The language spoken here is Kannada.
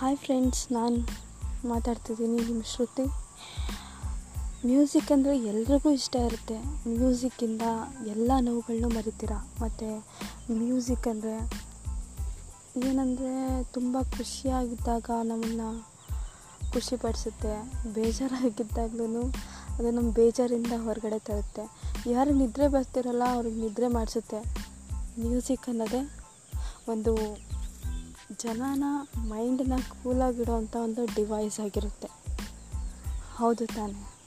ಹಾಯ್ ಫ್ರೆಂಡ್ಸ್ ನಾನು ಮಾತಾಡ್ತಿದ್ದೀನಿ ನಿಮ್ಮ ಶ್ರುತಿ. ಮ್ಯೂಸಿಕ್ ಅಂದರೆ ಎಲ್ರಿಗೂ ಇಷ್ಟ ಇರುತ್ತೆ. ಮ್ಯೂಸಿಕ್ಕಿಂದ ಎಲ್ಲ ನೋವುಗಳನ್ನೂ ಮರಿತೀರ? ಮತ್ತು ಮ್ಯೂಸಿಕ್ ಅಂದರೆ ಏನಂದರೆ ತುಂಬ ಖುಷಿಯಾಗಿದ್ದಾಗ ನಮ್ಮನ್ನು ಖುಷಿಪಡಿಸುತ್ತೆ. ಬೇಜಾರಾಗಿದ್ದಾಗ್ಲೂ ಅದು ನಮ್ಮ ಬೇಜಾರಿಂದ ಹೊರಗಡೆ ತರುತ್ತೆ. ಯಾರು ನಿದ್ರೆ ಬರ್ತಿರಲ್ಲ, ಅವ್ರಿಗೆ ನಿದ್ರೆ ಮಾಡಿಸುತ್ತೆ. ಮ್ಯೂಸಿಕ್ ಅನ್ನೋದೇ ಒಂದು ಜನನ ಮೈಂಡನ್ನ ಕೂಲಾಗಿಡೋ ಅಂಥ ಒಂದು ಡಿವೈಸ್ ಆಗಿರುತ್ತೆ. ಹೌದು ತಾನೇ.